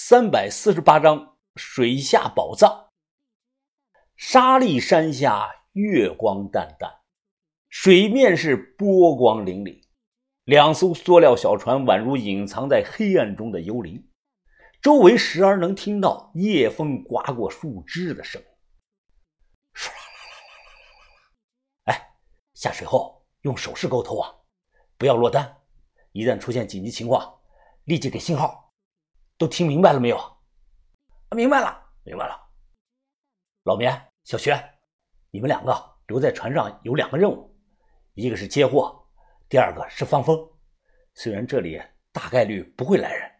三百四十八章水下宝藏。沙砾山下月光淡淡，水面是波光粼粼。两艘塑料小船宛如隐藏在黑暗中的幽灵，周围时而能听到夜风刮过树枝的声音。唰啦啦啦啦啦啦啦！哎，下水后用手势沟通啊，不要落单。一旦出现紧急情况，立即给信号。都听明白了没有？明白了，明白了。老棉、小轩，你们两个留在船上有两个任务，一个是接货，第二个是放风。虽然这里大概率不会来人，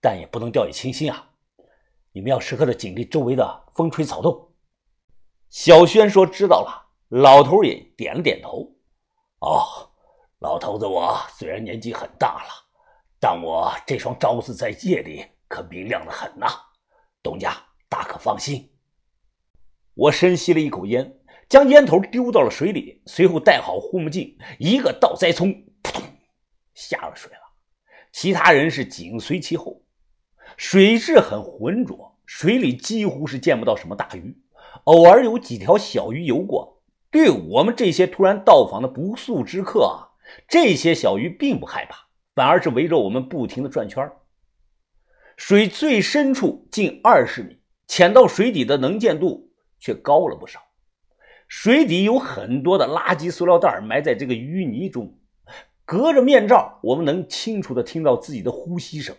但也不能掉以轻心啊！你们要时刻的警惕周围的风吹草动。小轩说：“知道了。”老头也点了点头。哦，老头子，我虽然年纪很大了，但我这双招子在夜里。可明亮的很呐，东家大可放心。我深吸了一口烟，将烟头丢到了水里，随后戴好护目镜，一个倒栽葱，扑通下了水了。其他人是紧随其后。水质很浑浊，水里几乎是见不到什么大鱼，偶尔有几条小鱼游过。对我们这些突然到访的不速之客啊，这些小鱼并不害怕，反而是围着我们不停的转圈水最深处近二十米，潜到水底的能见度却高了不少。水底有很多的垃圾塑料袋埋在这个淤泥中，隔着面罩，我们能清楚的听到自己的呼吸声。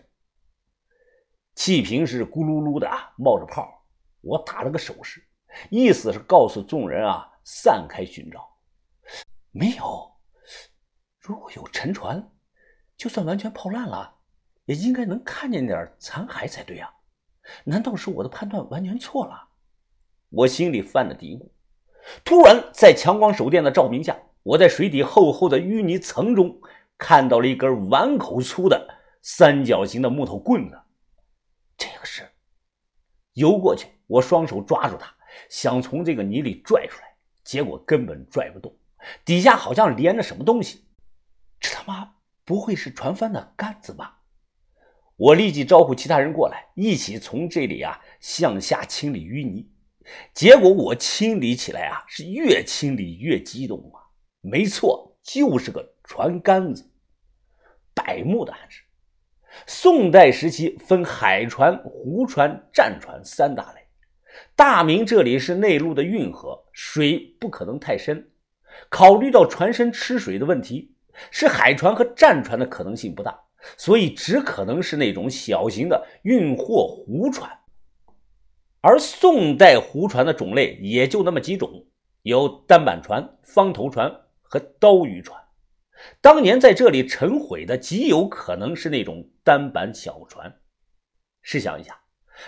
气瓶是咕噜噜的冒着泡，我打了个手势，意思是告诉众人啊，散开寻找。没有，如果有沉船，就算完全泡烂了。也应该能看见点残骸才对啊！难道是我的判断完全错了？我心里犯了嘀咕。突然，在强光手电的照明下，我在水底厚厚的淤泥层中看到了一根碗口粗的三角形的木头棍子。这个是游过去，我双手抓住它，想从这个泥里拽出来，结果根本拽不动，底下好像连着什么东西。这他妈不会是船帆的杆子吧？我立即招呼其他人过来，一起从这里啊向下清理淤泥。结果我清理起来啊，是越清理越激动啊！没错，就是个船杆子，柏木的还是。宋代时期分海船、湖船、战船三大类。大明这里是内陆的运河，水不可能太深。考虑到船身吃水的问题，是海船和战船的可能性不大。所以只可能是那种小型的运货湖船，而宋代湖船的种类也就那么几种，有单板船、方头船和刀鱼船。当年在这里沉毁的极有可能是那种单板小船。试想一下，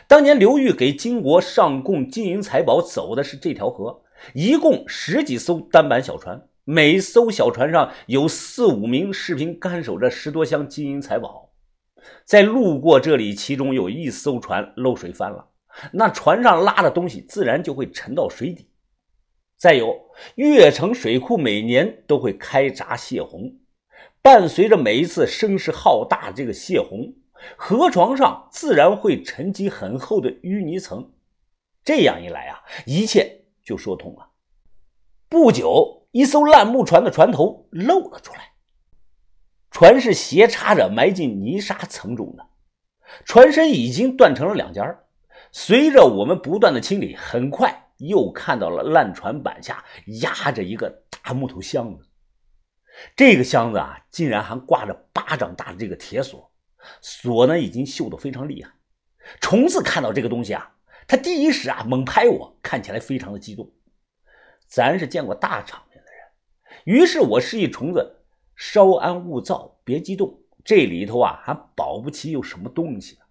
当年刘裕给金国上贡金银财宝走的是这条河，一共十几艘单板小船。每艘小船上有四五名士兵看守着十多箱金银财宝，在路过这里，其中有一艘船漏水翻了，那船上拉的东西自然就会沉到水底。再有，越城水库每年都会开闸泄洪，伴随着每一次声势浩大这个泄洪，河床上自然会沉积很厚的淤泥层。这样一来啊，一切就说通了。不久。一艘烂木船的船头露了出来，船是斜插着埋进泥沙层中的，船身已经断成了两截随着我们不断的清理，很快又看到了烂船板下压着一个大木头箱子。这个箱子啊，竟然还挂着巴掌大的这个铁锁，锁呢已经锈得非常厉害。虫子看到这个东西啊，他第一时啊猛拍我，看起来非常的激动。咱是见过大场面。于是我示意虫子稍安勿躁，别激动。这里头啊，还保不齐有什么东西呢。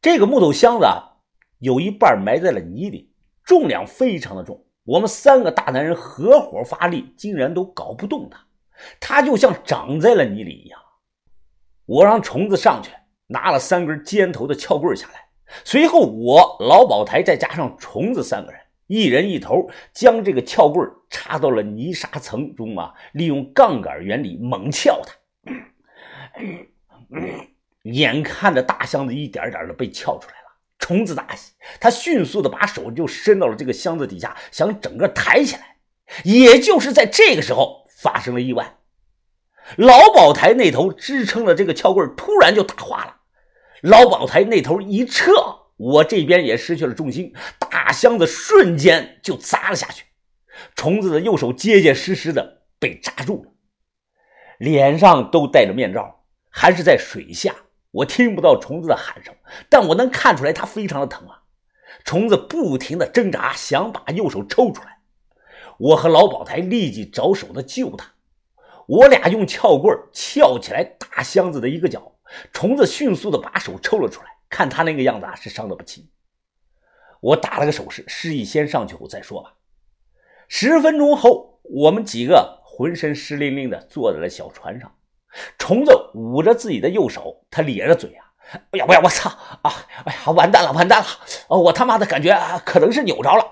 这个木头箱子啊，有一半埋在了泥里，重量非常的重。我们三个大男人合伙发力，竟然都搞不动它，它就像长在了泥里一样。我让虫子上去拿了三根尖头的撬棍下来，随后我老宝台再加上虫子三个人。一人一头，将这个撬棍插到了泥沙层中啊！利用杠杆原理猛撬它。眼看着大箱子一点点的被撬出来了，虫子大喜，他迅速的把手就伸到了这个箱子底下，想整个抬起来。也就是在这个时候，发生了意外。老宝台那头支撑的这个撬棍突然就打滑了，老宝台那头一撤，我这边也失去了重心，大箱子瞬间就砸了下去。虫子的右手结结实实的被扎住了，脸上都戴着面罩，还是在水下，我听不到虫子的喊声，但我能看出来它非常的疼啊。虫子不停的挣扎，想把右手抽出来，我和老宝台立即着手的救它。我俩用撬棍撬起来大箱子的一个角，虫子迅速的把手抽了出来，看他那个样子啊，是伤得不轻。我打了个手势，示意先上去后再说吧。十分钟后，我们几个浑身湿淋淋的坐在了小船上。虫子捂着自己的右手，他咧着嘴啊，哎呀，哎呀，我操啊！哎呀，完蛋了，完蛋了！我他妈的感觉可能是扭着了。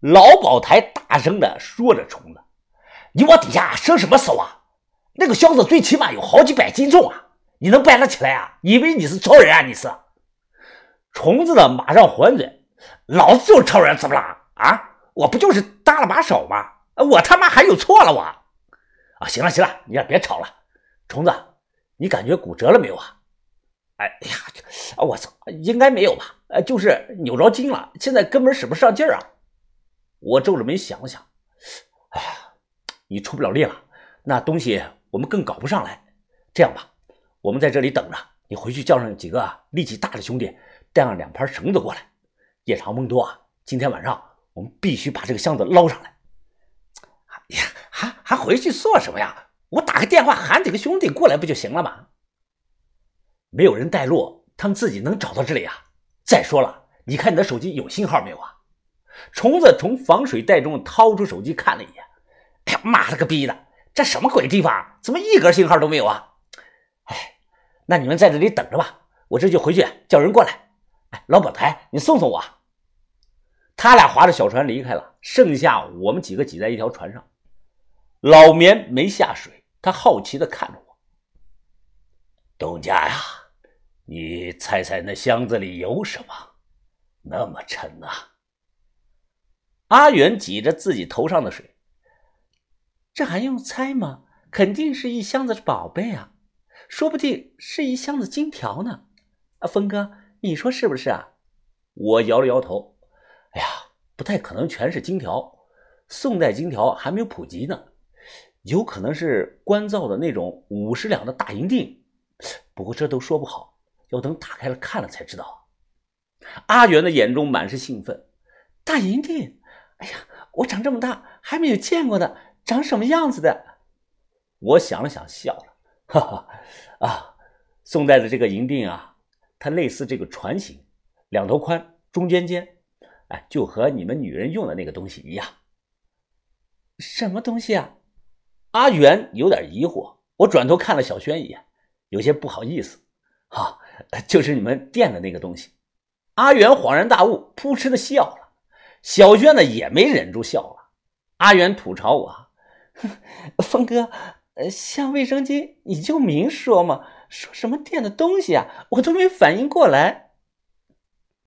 老宝台大声的说着：“虫子。”你往底下伸什么手啊？那个箱子最起码有好几百斤重啊！你能搬得起来啊？以为你是超人啊？你是？虫子的马上还嘴，老子就是超人，怎么了？啊？我不就是搭了把手吗？我他妈还有错了我？啊，行了行了，你俩别吵了。虫子，你感觉骨折了没有啊？哎呀，我操，应该没有吧？呃，就是扭着筋了，现在根本使不上劲儿啊！我皱着眉想了想，哎呀。你出不了力了，那东西我们更搞不上来。这样吧，我们在这里等着，你回去叫上几个力气大的兄弟，带上两盘绳子过来。夜长梦多啊，今天晚上我们必须把这个箱子捞上来。哎呀，还还回去做什么呀？我打个电话喊几个兄弟过来不就行了吗？没有人带路，他们自己能找到这里啊？再说了，你看你的手机有信号没有啊？虫子从防水袋中掏出手机看了一眼。哎呀妈了个逼的！这什么鬼地方？怎么一格信号都没有啊？哎，那你们在这里等着吧，我这就回去叫人过来。哎，老板台，你送送我。他俩划着小船离开了，剩下我们几个挤在一条船上。老棉没下水，他好奇的看着我。东家呀，你猜猜那箱子里有什么？那么沉呐！阿远挤着自己头上的水。这还用猜吗？肯定是一箱子宝贝啊，说不定是一箱子金条呢。啊，峰哥，你说是不是啊？我摇了摇头。哎呀，不太可能全是金条，宋代金条还没有普及呢，有可能是官造的那种五十两的大银锭。不过这都说不好，要等打开了看了才知道。阿元的眼中满是兴奋。大银锭？哎呀，我长这么大还没有见过呢。长什么样子的？我想了想，笑了，哈哈啊！宋代的这个银锭啊，它类似这个船形，两头宽，中间尖，哎，就和你们女人用的那个东西一样。什么东西啊？阿元有点疑惑。我转头看了小轩一眼，有些不好意思。哈，就是你们店的那个东西。阿元恍然大悟，扑哧的笑了。小轩呢，也没忍住笑了。阿元吐槽我。峰哥，呃，像卫生巾你就明说嘛，说什么店的东西啊，我都没反应过来。